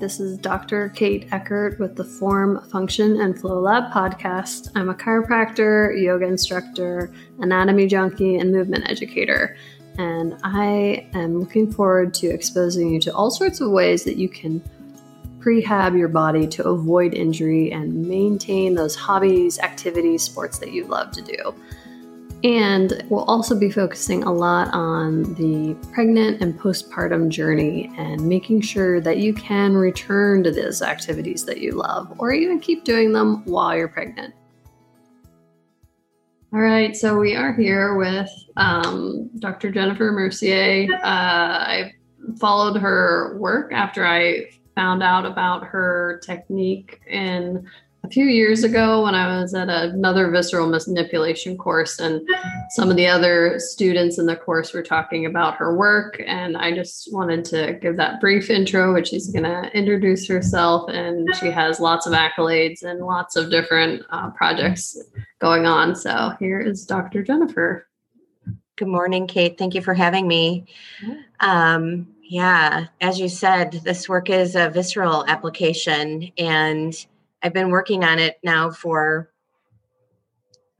This is Dr. Kate Eckert with the Form, Function, and Flow Lab podcast. I'm a chiropractor, yoga instructor, anatomy junkie, and movement educator. And I am looking forward to exposing you to all sorts of ways that you can prehab your body to avoid injury and maintain those hobbies, activities, sports that you love to do. And we'll also be focusing a lot on the pregnant and postpartum journey and making sure that you can return to those activities that you love or even keep doing them while you're pregnant. All right, so we are here with um, Dr. Jennifer Mercier. Uh, I followed her work after I found out about her technique in a few years ago when I was at another visceral manipulation course, and some of the other students in the course were talking about her work. And I just wanted to give that brief intro, which she's going to introduce herself. And she has lots of accolades and lots of different uh, projects going on. So here is Dr. Jennifer. Good morning, Kate. Thank you for having me. Um, yeah, as you said, this work is a visceral application and I've been working on it now for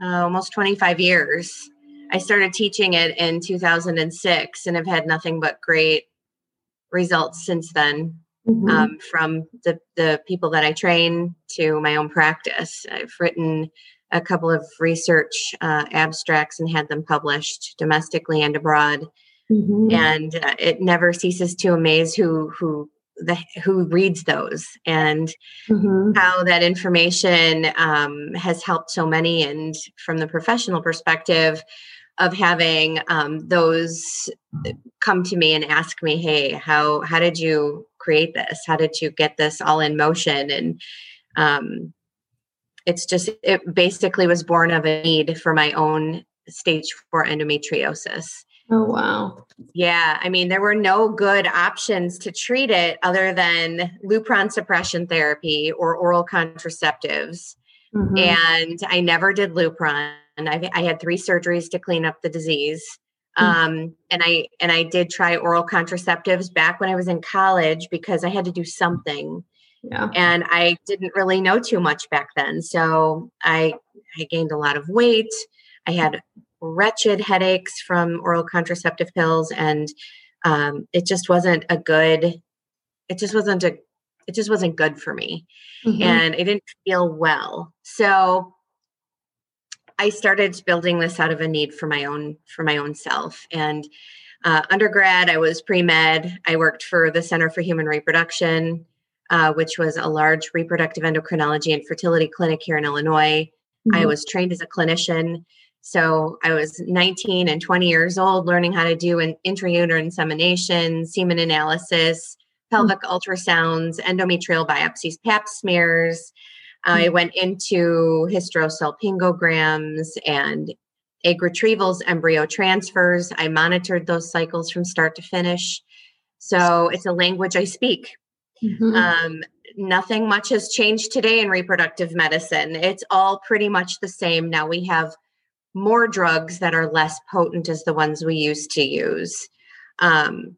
uh, almost 25 years. I started teaching it in 2006 and have had nothing but great results since then mm-hmm. um, from the, the people that I train to my own practice. I've written a couple of research uh, abstracts and had them published domestically and abroad. Mm-hmm. And uh, it never ceases to amaze who who the who reads those and mm-hmm. how that information um, has helped so many and from the professional perspective of having um, those come to me and ask me hey how how did you create this? How did you get this all in motion? And um, it's just it basically was born of a need for my own stage four endometriosis Oh, wow. Yeah. I mean, there were no good options to treat it other than Lupron suppression therapy or oral contraceptives. Mm-hmm. And I never did Lupron. I, I, had three surgeries to clean up the disease. Mm-hmm. Um, and I and I did try oral contraceptives back when I was in college because I had to do something. Yeah. And I didn't really know too much back then. So I I gained a lot of weight. I had wretched headaches from oral contraceptive pills and um, it just wasn't a good it just wasn't a it just wasn't good for me. Mm-hmm. and i didn't feel well. So i started building this out of a need for my own for my own self. And uh, undergrad i was pre-med. I worked for the center for human reproduction uh, which was a large reproductive endocrinology and fertility clinic here in illinois. Mm-hmm. i was trained as a clinician so I was 19 and 20 years old, learning how to do an intrauterine insemination, semen analysis, pelvic mm-hmm. ultrasounds, endometrial biopsies, pap smears. Mm-hmm. I went into hysterosalpingograms and egg retrievals, embryo transfers. I monitored those cycles from start to finish. So it's a language I speak. Mm-hmm. Um, nothing much has changed today in reproductive medicine. It's all pretty much the same. Now we have more drugs that are less potent as the ones we used to use. Um,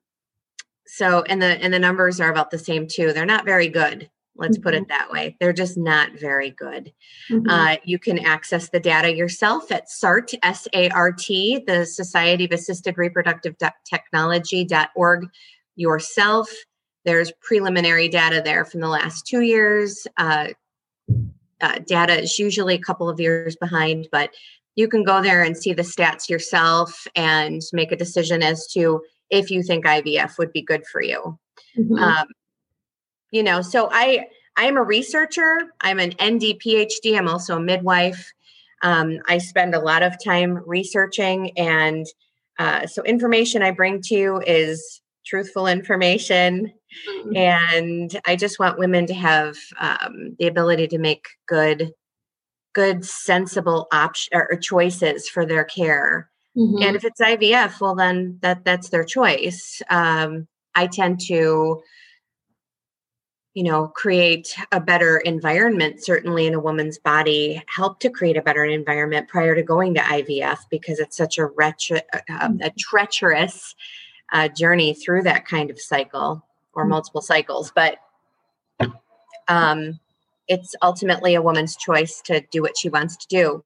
so and the and the numbers are about the same too. They're not very good. Let's mm-hmm. put it mm-hmm. that way. They're just not very good. Mm-hmm. Uh, you can access the data yourself at SART, S A R T, the Society of Assisted Reproductive Technology.org yourself. There's preliminary data there from the last two years. Uh, uh, data is usually a couple of years behind, but you can go there and see the stats yourself and make a decision as to if you think IVF would be good for you. Mm-hmm. Um, you know, so I I am a researcher. I'm an ND PhD. I'm also a midwife. Um, I spend a lot of time researching, and uh, so information I bring to you is truthful information. Mm-hmm. And I just want women to have um, the ability to make good good sensible option or choices for their care mm-hmm. and if it's ivf well then that that's their choice um, i tend to you know create a better environment certainly in a woman's body help to create a better environment prior to going to ivf because it's such a, retro, uh, um, a treacherous uh, journey through that kind of cycle or mm-hmm. multiple cycles but um, it's ultimately a woman's choice to do what she wants to do.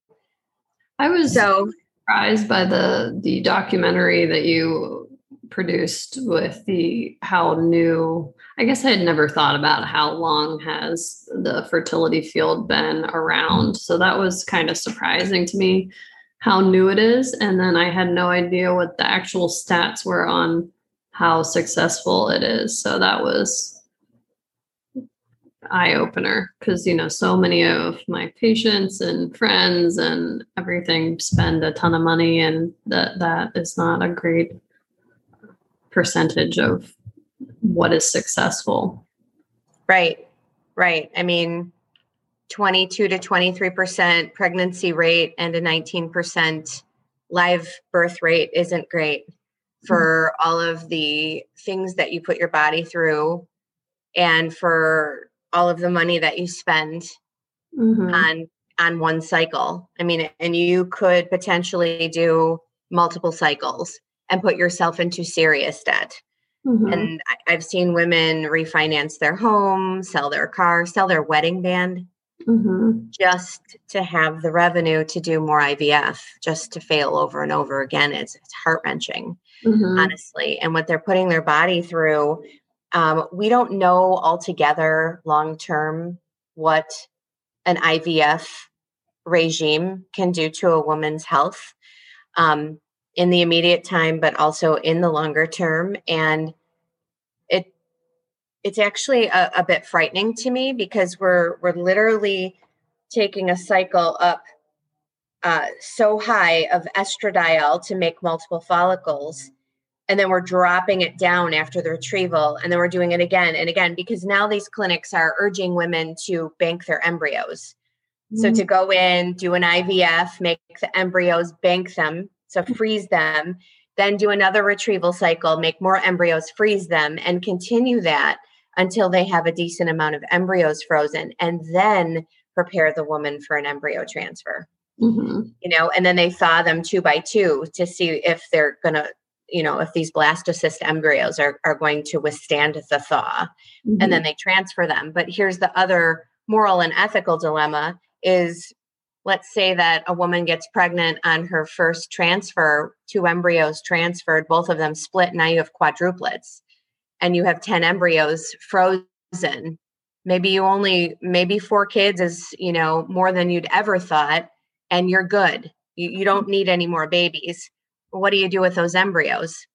I was so surprised by the the documentary that you produced with the how new I guess I had never thought about how long has the fertility field been around. So that was kind of surprising to me how new it is. And then I had no idea what the actual stats were on how successful it is. So that was eye opener because you know so many of my patients and friends and everything spend a ton of money and that that is not a great percentage of what is successful right right i mean 22 to 23% pregnancy rate and a 19% live birth rate isn't great for mm-hmm. all of the things that you put your body through and for all of the money that you spend mm-hmm. on on one cycle. I mean, and you could potentially do multiple cycles and put yourself into serious debt. Mm-hmm. And I, have seen women refinance their home, sell their car, sell their wedding band mm-hmm. just to have the revenue to do more IVF, just to fail over and over again. It's, it's heart wrenching, mm-hmm. honestly. And what they're putting their body through um, we don't know altogether long term what an IVF regime can do to a woman's health um, in the immediate time, but also in the longer term. And it it's actually a, a bit frightening to me because we're we're literally taking a cycle up uh, so high of estradiol to make multiple follicles and then we're dropping it down after the retrieval and then we're doing it again and again because now these clinics are urging women to bank their embryos mm-hmm. so to go in do an ivf make the embryos bank them so freeze them then do another retrieval cycle make more embryos freeze them and continue that until they have a decent amount of embryos frozen and then prepare the woman for an embryo transfer mm-hmm. you know and then they thaw them two by two to see if they're going to you know if these blastocyst embryos are, are going to withstand the thaw mm-hmm. and then they transfer them. But here's the other moral and ethical dilemma is let's say that a woman gets pregnant on her first transfer two embryos transferred both of them split now you have quadruplets and you have 10 embryos frozen. Maybe you only maybe four kids is you know more than you'd ever thought and you're good. You, you don't need any more babies what do you do with those embryos?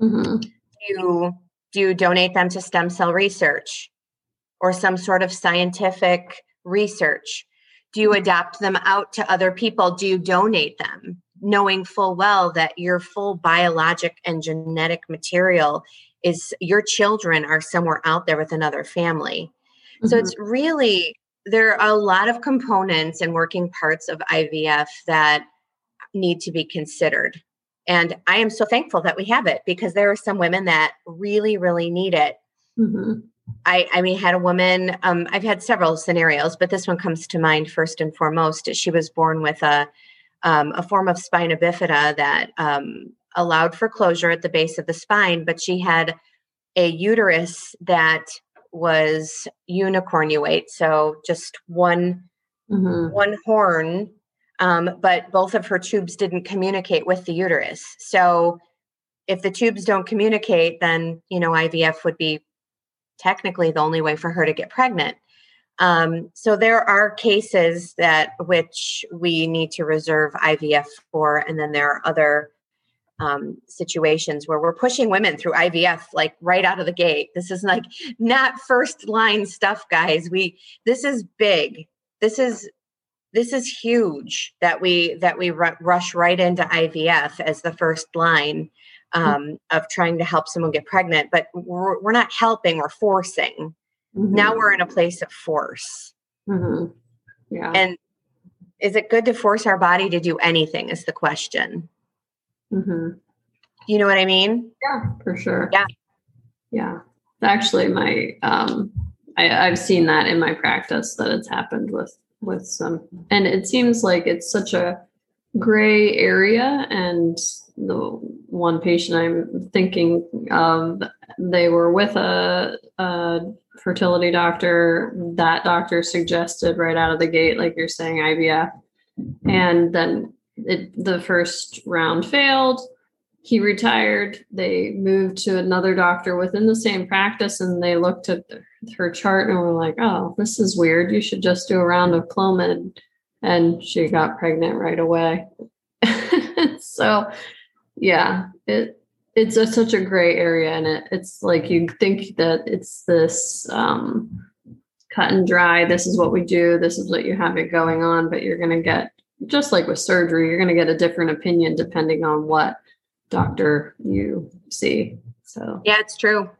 Mm-hmm. Do you do you donate them to stem cell research or some sort of scientific research? Do you adapt them out to other people? Do you donate them, knowing full well that your full biologic and genetic material is your children are somewhere out there with another family? Mm-hmm. So it's really there are a lot of components and working parts of IVF that need to be considered. And I am so thankful that we have it because there are some women that really, really need it. Mm-hmm. I, I mean, had a woman, um, I've had several scenarios, but this one comes to mind first and foremost. She was born with a, um, a form of spina bifida that um, allowed for closure at the base of the spine, but she had a uterus that was unicornuate. So just one, mm-hmm. one horn um, but both of her tubes didn't communicate with the uterus. So if the tubes don't communicate, then you know IVF would be technically the only way for her to get pregnant. Um, so there are cases that which we need to reserve IVF for, and then there are other um, situations where we're pushing women through IVF like right out of the gate. This is like not first line stuff, guys. We this is big. This is this is huge that we that we r- rush right into IVF as the first line mm-hmm. um, of trying to help someone get pregnant, but we're, we're not helping; we're forcing. Mm-hmm. Now we're in a place of force. Mm-hmm. Yeah. And is it good to force our body to do anything? Is the question. Mm-hmm. You know what I mean? Yeah, for sure. Yeah. Yeah. Actually, my um, I, I've seen that in my practice that it's happened with with some and it seems like it's such a gray area and the one patient i'm thinking of they were with a, a fertility doctor. That doctor suggested right out of the gate, like you're saying, IVF. And then it, the first round failed. He retired. They moved to another doctor within the same practice and they looked at her chart and we're like, oh, this is weird. You should just do a round of Clomid. And she got pregnant right away. so, yeah, it it's a, such a gray area and it it's like you think that it's this um, cut and dry this is what we do this is what you have it going on but you're going to get just like with surgery you're going to get a different opinion depending on what doctor you see so yeah it's true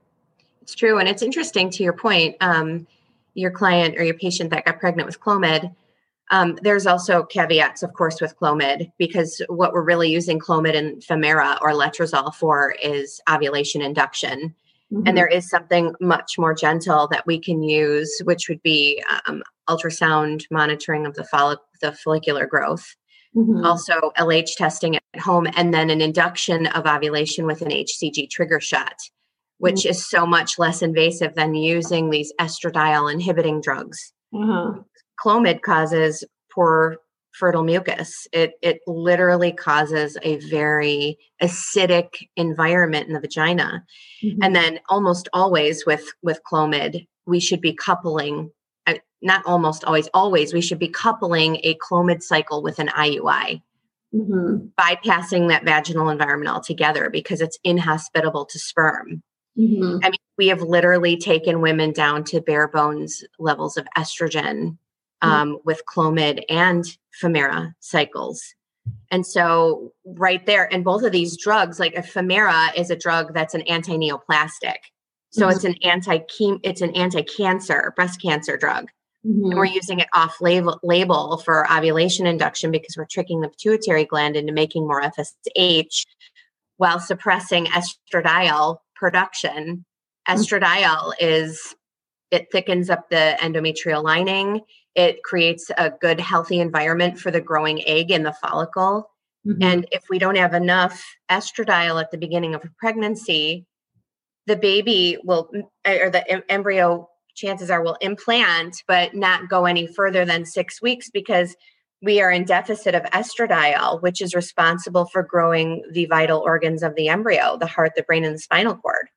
it's true and it's interesting to your point um, your client or your patient that got pregnant with clomid um, there's also caveats, of course, with Clomid because what we're really using Clomid and Femara or Letrozole for is ovulation induction. Mm-hmm. And there is something much more gentle that we can use, which would be um, ultrasound monitoring of the, follic- the follicular growth. Mm-hmm. Also, LH testing at home, and then an induction of ovulation with an HCG trigger shot, which mm-hmm. is so much less invasive than using these estradiol inhibiting drugs. Uh-huh. Clomid causes poor fertile mucus. It it literally causes a very acidic environment in the vagina. Mm-hmm. And then almost always with with Clomid, we should be coupling uh, not almost always always we should be coupling a Clomid cycle with an IUI. Mm-hmm. Bypassing that vaginal environment altogether because it's inhospitable to sperm. Mm-hmm. I mean, we have literally taken women down to bare bones levels of estrogen Mm. um, with Clomid and Femara cycles. And so, right there, and both of these drugs, like a Femara is a drug that's an anti-neoplastic. So mm-hmm. it's an anti it's an anti-cancer, breast cancer drug. Mm-hmm. And we're using it off label, label for ovulation induction because we're tricking the pituitary gland into making more FSH while suppressing estradiol production. Mm-hmm. Estradiol is it thickens up the endometrial lining it creates a good healthy environment for the growing egg in the follicle mm-hmm. and if we don't have enough estradiol at the beginning of a pregnancy the baby will or the embryo chances are will implant but not go any further than six weeks because we are in deficit of estradiol which is responsible for growing the vital organs of the embryo the heart the brain and the spinal cord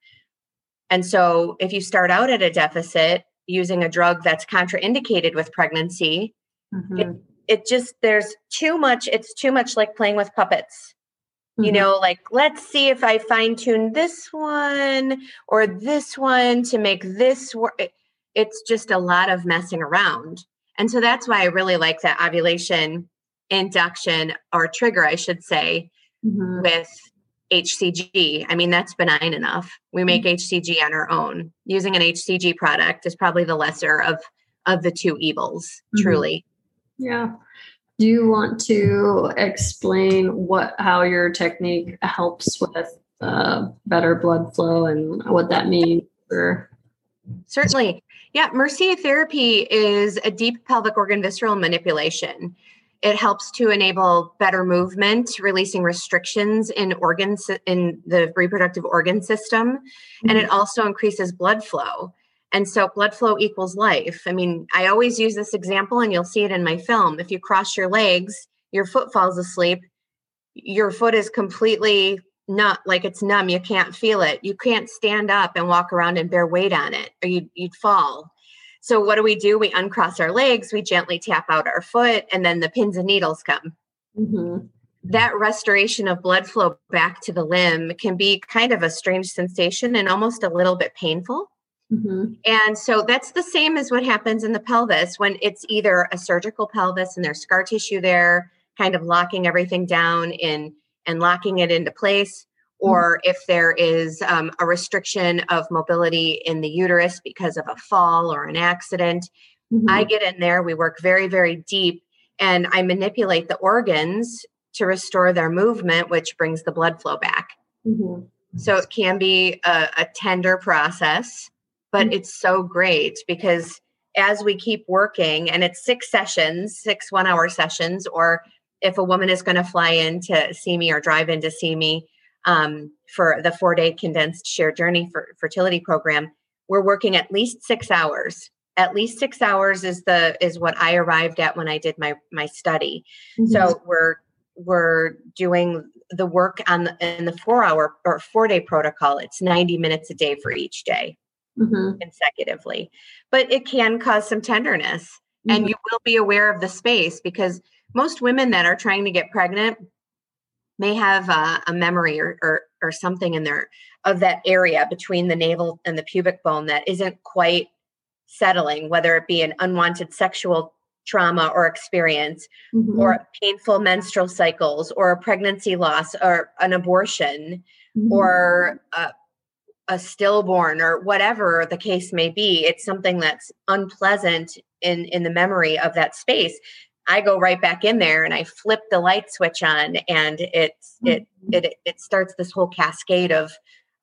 and so if you start out at a deficit using a drug that's contraindicated with pregnancy mm-hmm. it, it just there's too much it's too much like playing with puppets you mm-hmm. know like let's see if i fine tune this one or this one to make this work it's just a lot of messing around and so that's why i really like that ovulation induction or trigger i should say mm-hmm. with HCG. I mean, that's benign enough. We make mm-hmm. HCG on our own. Using an HCG product is probably the lesser of of the two evils, mm-hmm. truly. Yeah. Do you want to explain what how your technique helps with uh, better blood flow and what that means for Certainly. Yeah, Mercier therapy is a deep pelvic organ visceral manipulation. It helps to enable better movement, releasing restrictions in organs in the reproductive organ system, mm-hmm. and it mm-hmm. also increases blood flow. And so blood flow equals life. I mean, I always use this example and you'll see it in my film. If you cross your legs, your foot falls asleep, your foot is completely not like it's numb. You can't feel it. You can't stand up and walk around and bear weight on it, or you'd, you'd fall. So what do we do? We uncross our legs, we gently tap out our foot, and then the pins and needles come. Mm-hmm. That restoration of blood flow back to the limb can be kind of a strange sensation and almost a little bit painful. Mm-hmm. And so that's the same as what happens in the pelvis when it's either a surgical pelvis and there's scar tissue there, kind of locking everything down in and locking it into place, Mm-hmm. or if there is um, a restriction of mobility in the uterus because of a fall or an accident. Mm-hmm. I get in there, we work very, very deep, and I manipulate the organs to restore their movement, which brings the blood flow back. Mm-hmm. So it can be a, a tender process, but mm-hmm. it's so great because as we keep working, and it's six sessions, six one hour sessions, or if a woman is going to fly in to see me or drive in to see me, um, for the four day condensed shared journey for fertility program, we're working at least six hours. At least six hours is the is what I arrived at when I did my my study. Mm-hmm. So we're we're doing the work on the, in the four hour or four day protocol. It's 90 minutes a day for each day mm-hmm. consecutively. But it can cause some tenderness. Mm-hmm. And you will be aware of the space because most women that are trying to get pregnant may have uh, a memory or, or, or something in there of that area between the navel and the pubic bone that isn't quite settling, whether it be an unwanted sexual trauma or experience, mm-hmm. or painful menstrual cycles, or a pregnancy loss, or an abortion, mm-hmm. or a, a stillborn, or whatever the case may be. It's something that's unpleasant in in the memory of that space. I go right back in there and I flip the light switch on, and it's mm-hmm. it it it starts this whole cascade of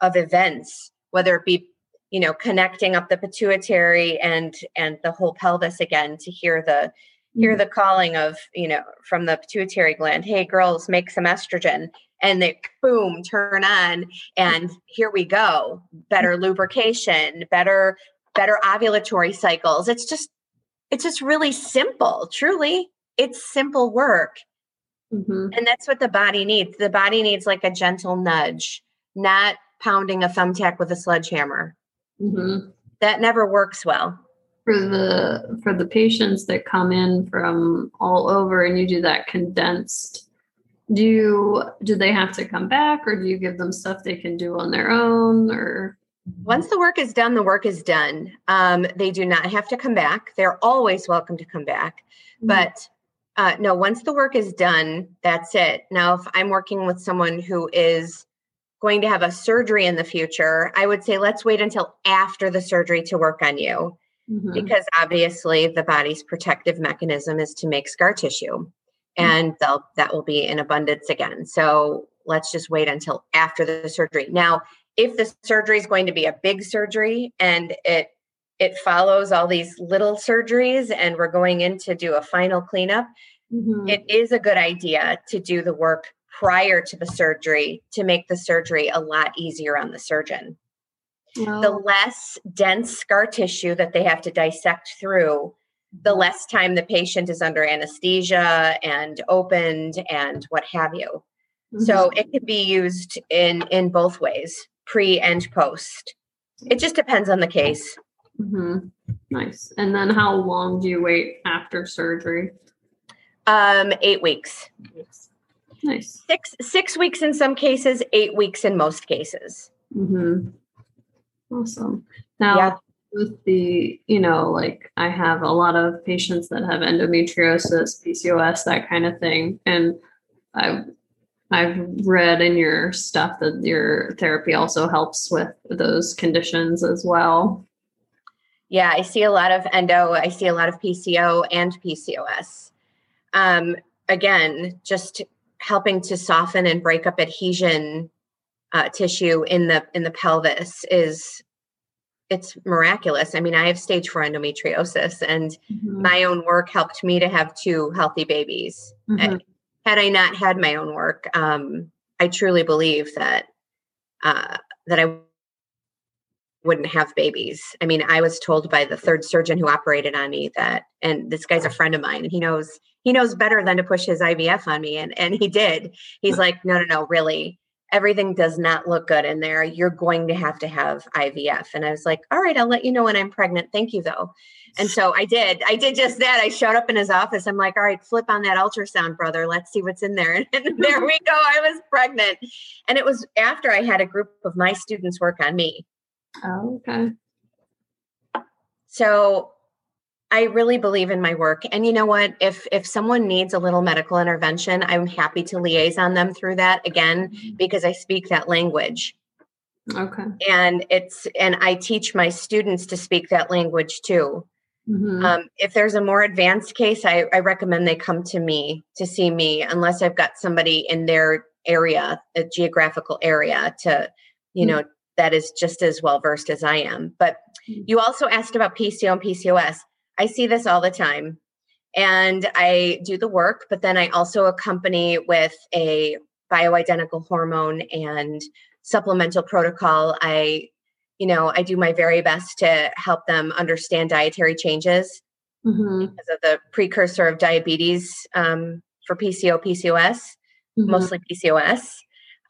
of events, whether it be you know connecting up the pituitary and and the whole pelvis again to hear the hear mm-hmm. the calling of you know from the pituitary gland hey girls make some estrogen and they boom turn on and here we go better lubrication better better ovulatory cycles it's just it's just really simple truly it's simple work mm-hmm. and that's what the body needs the body needs like a gentle nudge not pounding a thumbtack with a sledgehammer Mm-hmm. That never works well. For the for the patients that come in from all over and you do that condensed, do you do they have to come back or do you give them stuff they can do on their own or once the work is done, the work is done. Um, they do not have to come back. They're always welcome to come back. Mm-hmm. But uh, no, once the work is done, that's it. Now, if I'm working with someone who is going to have a surgery in the future, I would say let's wait until after the surgery to work on you. Mm-hmm. Because obviously, the body's protective mechanism is to make scar tissue, mm-hmm. and that will be in abundance again. So let's just wait until after the surgery. Now, if the surgery is going to be a big surgery and it it follows all these little surgeries and we're going in to do a final cleanup, mm-hmm. it is a good idea to do the work prior to the surgery to make the surgery a lot easier on the surgeon. The less dense scar tissue that they have to dissect through, the mm-hmm. less time the patient is under anesthesia and opened and what have you. Mm-hmm. So it can be used in in both ways, pre and post. It just depends on the case. Mm-hmm. Nice. And then how long do you wait after surgery? Um, eight weeks. Nice. Six six weeks in some cases, eight weeks in most cases. Mm-hmm. Awesome. Now yeah. with the, you know, like I have a lot of patients that have endometriosis, PCOS, that kind of thing. And I've I've read in your stuff that your therapy also helps with those conditions as well. Yeah, I see a lot of endo, I see a lot of PCO and PCOS. Um, again, just helping to soften and break up adhesion uh, tissue in the in the pelvis is it's miraculous. I mean, I have stage four endometriosis, and mm-hmm. my own work helped me to have two healthy babies. Mm-hmm. Had I not had my own work, um, I truly believe that uh, that I wouldn't have babies. I mean, I was told by the third surgeon who operated on me that, and this guy's a friend of mine, and he knows he knows better than to push his IVF on me. And, and he did. He's like, no, no, no, really. Everything does not look good in there. You're going to have to have IVF. And I was like, all right, I'll let you know when I'm pregnant. Thank you, though. And so I did. I did just that. I showed up in his office. I'm like, all right, flip on that ultrasound, brother. Let's see what's in there. And there we go. I was pregnant. And it was after I had a group of my students work on me. Oh, okay. So I really believe in my work. And you know what? If if someone needs a little medical intervention, I'm happy to liaison them through that again mm-hmm. because I speak that language. Okay. And it's and I teach my students to speak that language too. Mm-hmm. Um, if there's a more advanced case, I, I recommend they come to me to see me, unless I've got somebody in their area, a geographical area, to you mm-hmm. know that is just as well versed as I am. But mm-hmm. you also asked about PCO and PCOS. I see this all the time. And I do the work, but then I also accompany with a bioidentical hormone and supplemental protocol, I, you know, I do my very best to help them understand dietary changes mm-hmm. because of the precursor of diabetes um, for PCO, PCOS, mm-hmm. mostly PCOS.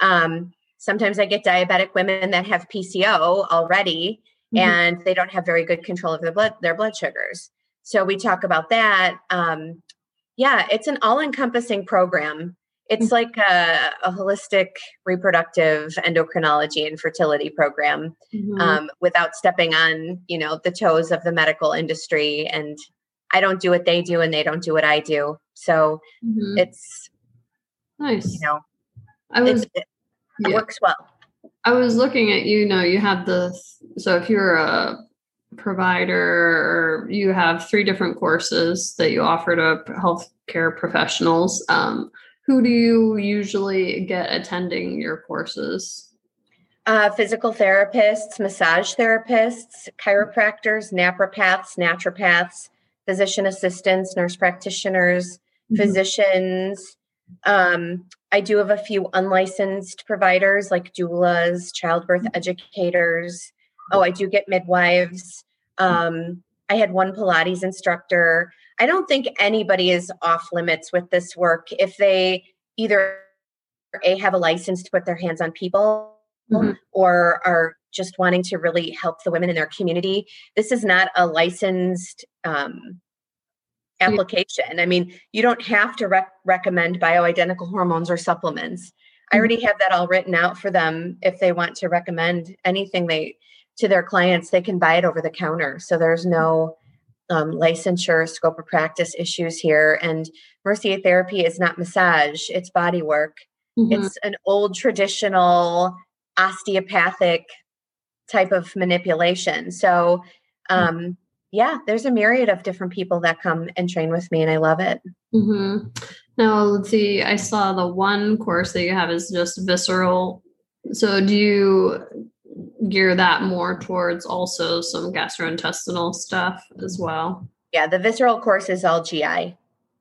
Um, sometimes I get diabetic women that have PCO already mm-hmm. and they don't have very good control of their blood their blood sugars. So we talk about that. Um, yeah, it's an all-encompassing program. It's mm-hmm. like a, a, holistic reproductive endocrinology and fertility program mm-hmm. um, without stepping on, you know, the toes of the medical industry. And I don't do what they do, and they don't do what I do. So mm-hmm. it's nice. You know, I was. It, it, yeah. works well. I was looking at you know you have the so if you're a provider you have three different courses that you offer to healthcare professionals. Um, who do you usually get attending your courses? Uh, physical therapists, massage therapists, chiropractors, napropaths, naturopaths, physician assistants, nurse practitioners, mm-hmm. physicians, um, I do have a few unlicensed providers like doulas, childbirth mm-hmm. educators. Oh, I do get midwives. Um, I had one Pilates instructor. I don't think anybody is off limits with this work if they either a have a license to put their hands on people mm-hmm. or are just wanting to really help the women in their community. This is not a licensed um, application. I mean, you don't have to rec- recommend bioidentical hormones or supplements. Mm-hmm. I already have that all written out for them. If they want to recommend anything they to their clients, they can buy it over the counter. So there's no um, licensure, scope of practice issues here. And Mercier therapy is not massage; it's body work. Mm-hmm. It's an old traditional osteopathic type of manipulation. So mm-hmm. um, yeah, there's a myriad of different people that come and train with me, and I love it. Mm-hmm. Now, let's see. I saw the one course that you have is just visceral. So, do you gear that more towards also some gastrointestinal stuff as well? Yeah, the visceral course is all GI.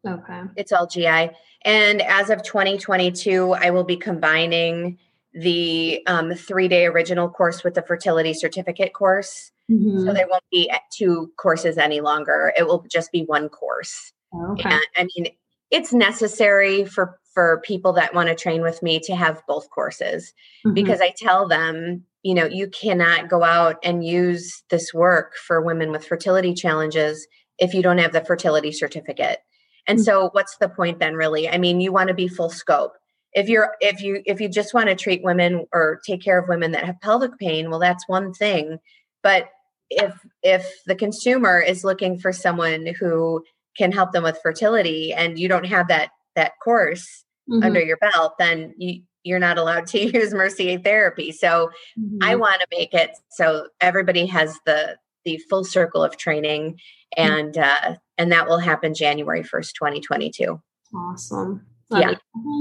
Okay. It's all GI. And as of 2022, I will be combining the um, three day original course with the fertility certificate course. Mm-hmm. So there won't be two courses any longer. It will just be one course. Okay. And, I mean, it's necessary for for people that want to train with me to have both courses mm-hmm. because I tell them, you know, you cannot go out and use this work for women with fertility challenges if you don't have the fertility certificate. And mm-hmm. so what's the point then really? I mean, you want to be full scope. If you're if you if you just want to treat women or take care of women that have pelvic pain, well that's one thing. But if if the consumer is looking for someone who can help them with fertility and you don't have that that course mm-hmm. under your belt then you you're not allowed to use Mercier therapy so mm-hmm. i want to make it so everybody has the the full circle of training mm-hmm. and uh and that will happen january 1st 2022 awesome yeah.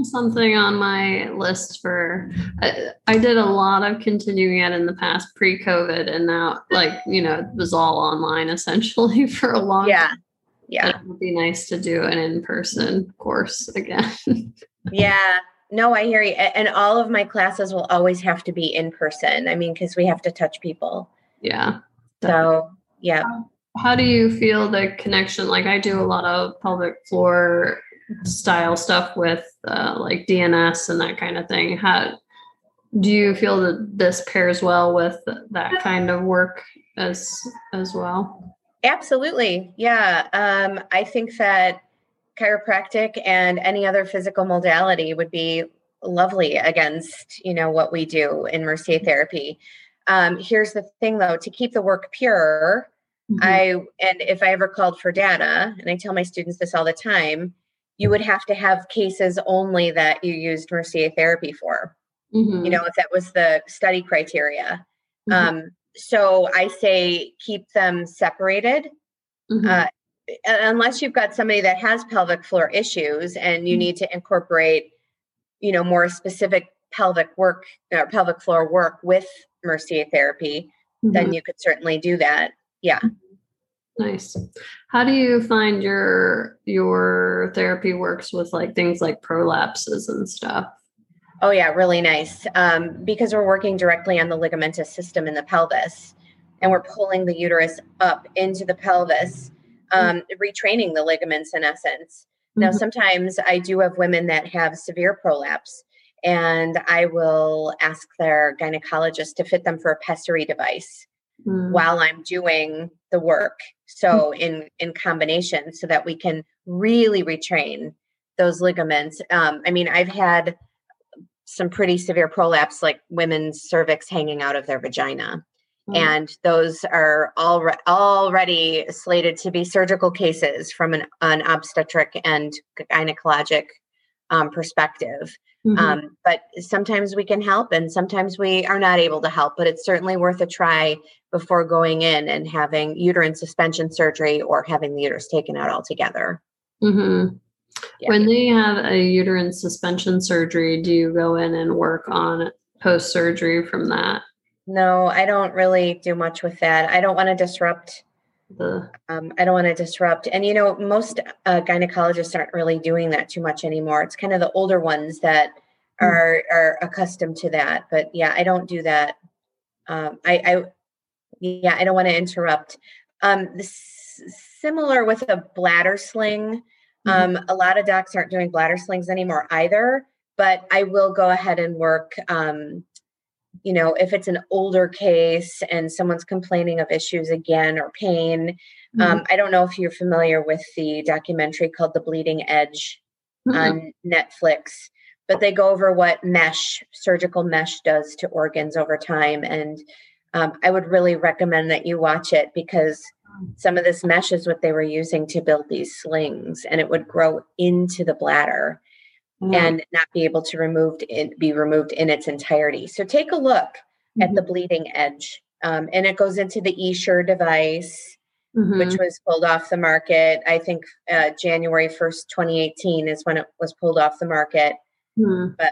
something on my list for I, I, did a lot of continuing ed in the past pre-covid and now like you know it was all online essentially for a long yeah. time. yeah. It would be nice to do an in-person course again. Yeah. No i hear you. And all of my classes will always have to be in person. I mean because we have to touch people. Yeah. So yeah. how do you feel the connection like i do a lot of pelvic floor style stuff with uh, like DNS and that kind of thing. How do you feel that this pairs well with that kind of work as as well? Absolutely, yeah. Um, I think that chiropractic and any other physical modality would be lovely against you know what we do in Mercier therapy. Um, here's the thing though: to keep the work pure, mm-hmm. I and if I ever called for data, and I tell my students this all the time, you would have to have cases only that you used Mercier therapy for. Mm-hmm. You know, if that was the study criteria. Mm-hmm. Um, so I say keep them separated. Mm-hmm. Uh, unless you've got somebody that has pelvic floor issues and you mm-hmm. need to incorporate, you know, more specific pelvic work or pelvic floor work with Mercier therapy, then mm-hmm. you could certainly do that. Yeah. Nice. How do you find your your therapy works with like things like prolapses and stuff? Oh, yeah, really nice. Um, because we're working directly on the ligamentous system in the pelvis and we're pulling the uterus up into the pelvis, um, mm-hmm. retraining the ligaments in essence. Now, mm-hmm. sometimes I do have women that have severe prolapse, and I will ask their gynecologist to fit them for a pessary device mm. while I'm doing the work. So, mm. in in combination, so that we can really retrain those ligaments. Um, I mean, I've had some pretty severe prolapse, like women's cervix hanging out of their vagina. Mm. And those are all already slated to be surgical cases from an, an obstetric and gynecologic um, perspective. Mm-hmm. Um, but sometimes we can help and sometimes we are not able to help, but it's certainly worth a try before going in and having uterine suspension surgery or having the uterus taken out altogether. Mm-hmm. Yeah. When they have a uterine suspension surgery, do you go in and work on post surgery from that? No, I don't really do much with that. I don't want to disrupt. Um, I don't want to disrupt, and you know, most uh, gynecologists aren't really doing that too much anymore. It's kind of the older ones that mm. are are accustomed to that. But yeah, I don't do that. Um, I, I, yeah, I don't want to interrupt. Um, this, similar with a bladder sling. Mm-hmm. Um, a lot of docs aren't doing bladder slings anymore either, but I will go ahead and work. Um, you know, if it's an older case and someone's complaining of issues again or pain. Mm-hmm. Um, I don't know if you're familiar with the documentary called The Bleeding Edge mm-hmm. on Netflix, but they go over what mesh, surgical mesh, does to organs over time. And um, I would really recommend that you watch it because some of this mesh is what they were using to build these slings, and it would grow into the bladder mm. and not be able to removed in, be removed in its entirety. So take a look mm-hmm. at the bleeding edge, um, and it goes into the Essure device. Mm-hmm. Which was pulled off the market. I think uh, January 1st, 2018 is when it was pulled off the market. Mm. But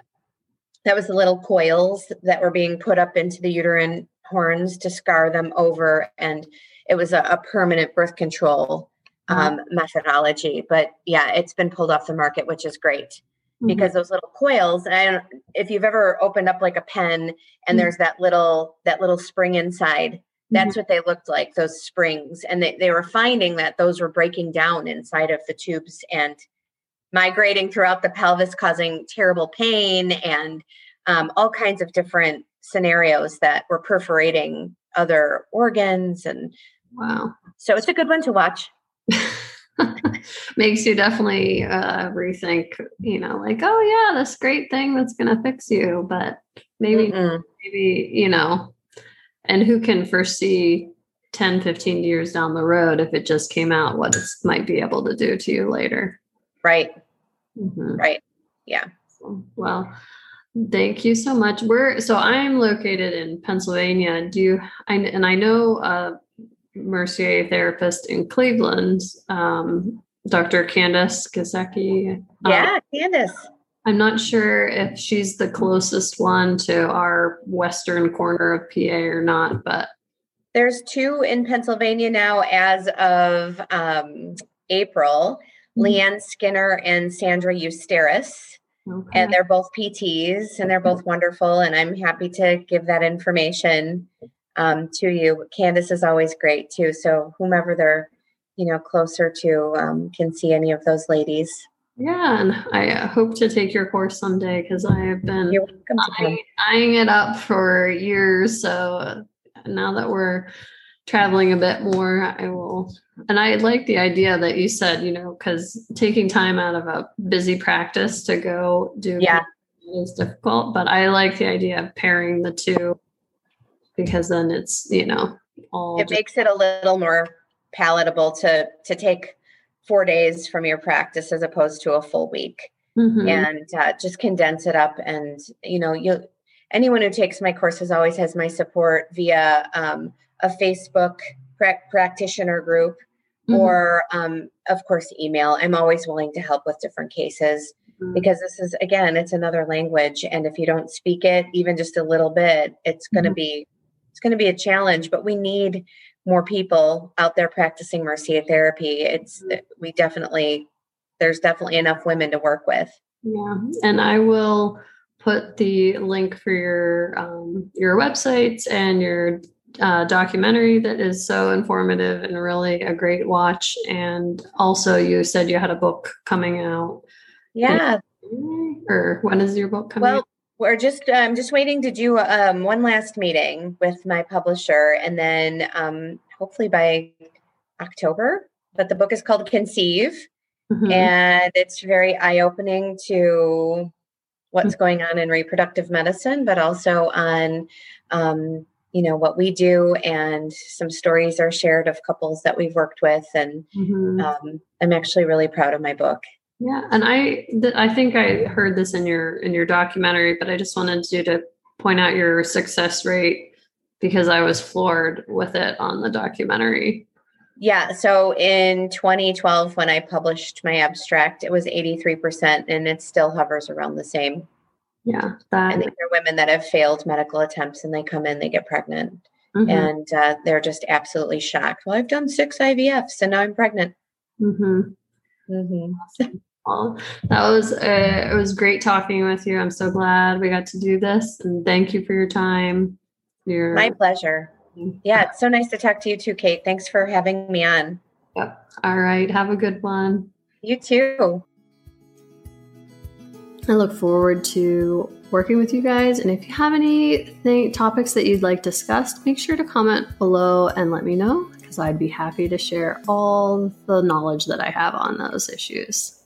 that was the little coils that were being put up into the uterine horns to scar them over. And it was a, a permanent birth control mm-hmm. um, mm-hmm. methodology. But yeah, it's been pulled off the market, which is great mm-hmm. Because those little coils. And if you've ever opened up like a pen and mm-hmm. there's that little that little spring inside, that's mm-hmm. what they looked like. Those springs, and they, they were finding that those were breaking down inside of the tubes and migrating throughout the pelvis, causing terrible pain and um, all kinds of different scenarios that were perforating other organs and wow so it's a good one to watch makes you definitely uh, rethink you know like oh yeah this great thing that's gonna fix you but maybe Mm-mm. maybe you know and who can foresee 10 15 years down the road if it just came out what it might be able to do to you later right mm-hmm. right yeah well Thank you so much. We're so I'm located in Pennsylvania. Do you? I, and I know a Mercier therapist in Cleveland, um, Dr. Candace Kaseki. Yeah, um, Candace. I'm not sure if she's the closest one to our western corner of PA or not, but there's two in Pennsylvania now as of um, April. Mm-hmm. Leanne Skinner and Sandra Eusteris. Okay. And they're both PTs and they're both wonderful. And I'm happy to give that information um, to you. Candace is always great too. So whomever they're, you know, closer to um, can see any of those ladies. Yeah, and I uh, hope to take your course someday because I have been eyeing, eyeing, it up for years. So now that we're traveling a bit more, I will. And I like the idea that you said, you know, because taking time out of a busy practice to go do yeah is difficult. But I like the idea of pairing the two because then it's you know all. It just- makes it a little more palatable to to take four days from your practice as opposed to a full week. Mm-hmm. and uh, just condense it up and you know you anyone who takes my courses always has my support via um, a Facebook pra- practitioner group, mm-hmm. or um, of course, email. I'm always willing to help with different cases mm-hmm. because this is, again, it's another language. And if you don't speak it even just a little bit, it's going to mm-hmm. be it's going to be a challenge but we need more people out there practicing mercier therapy it's mm-hmm. we definitely there's definitely enough women to work with yeah and i will put the link for your um, your websites and your uh, documentary that is so informative and really a great watch. And also, you said you had a book coming out. Yeah. Or when is your book coming? Well, out? We're just I'm just waiting to do um, one last meeting with my publisher, and then um, hopefully by October. But the book is called Conceive, mm-hmm. and it's very eye opening to what's mm-hmm. going on in reproductive medicine, but also on um, you know what we do and some stories are shared of couples that we've worked with and mm-hmm. um, i'm actually really proud of my book yeah and i th- i think i heard this in your in your documentary but i just wanted you to point out your success rate because i was floored with it on the documentary yeah so in 2012 when i published my abstract it was 83% and it still hovers around the same yeah that, i think there are women that have failed medical attempts and they come in they get pregnant mm-hmm. and uh, they're just absolutely shocked well i've done six ivfs and now i'm pregnant mm-hmm. Mm-hmm. Awesome. Well, that was uh, it was great talking with you. I'm so glad we got to do this and thank you for your time your my pleasure. Yeah it's so nice to talk to you too kate. Thanks for having me on. Yep. All right have a good one. You too. I look forward to working with you guys. And if you have any topics that you'd like discussed, make sure to comment below and let me know because I'd be happy to share all the knowledge that I have on those issues.